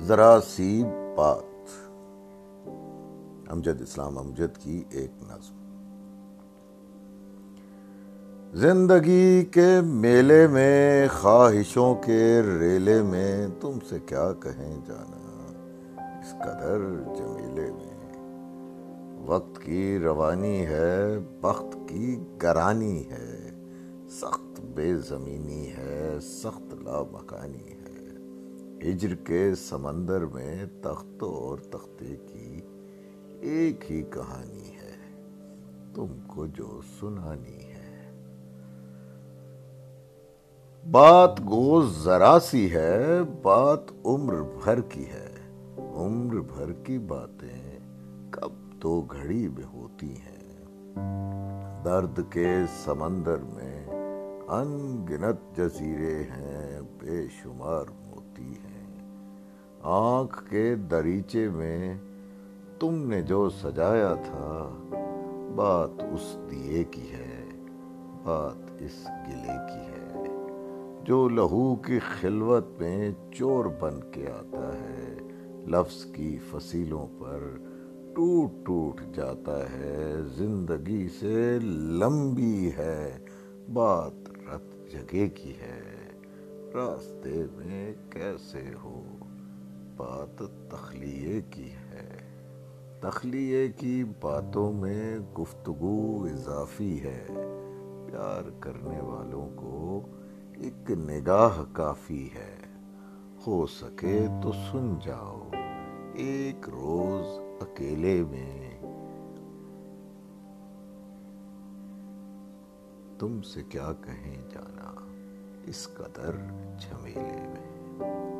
ذرا سی بات۔ امجد اسلام، امجد کی ایک نظم۔ زندگی کے میلے میں، خواہشوں کے ریلے میں، تم سے کیا کہیں جانا؟ اس قدر جمیلے میں۔ وقت کی روانی ہے، بخت کی گرانی ہے۔ سخت بے زمینی ہے، سخت لا مکانی ہے۔ ہجر کے سمندر میں تخت اور تختے کی ایک ہی کہانی ہے۔ تم کو جو سنانی ہے۔ بات گو ذرا سی ہے، بات عمر بھر کی ہے۔ عمر بھر کی باتیں دو گھڑی میں ہوتی ہیں۔ درد کے سمندر میں ان گنت جزیرے ہیں، بے شمار موتی ہیں۔ آنکھ کے دریچے میں تم نے جو سجایا تھا، بات اس دیے کی ہے، بات اس گلے کی ہے۔ جو لہو کی خلوت میں چور بن کے آتا ہے، لفظ کی فصیلوں پر ٹوٹ ٹوٹ جاتا ہے، زندگی سے لمبی ہے، بات رت جگہ کی ہے۔ راستے میں کیسے ہو؟ بات تخلیے کی ہے۔ تخلیے کی باتوں میں گفتگو اضافی ہے۔ پیار کرنے والوں کو ایک نگاہ کافی ہے۔ ہو سکے تو سن جاؤ۔ ایک روز اکیلے میں۔ تم سے کیا کہیں جانا اس قدر جھمیلے میں۔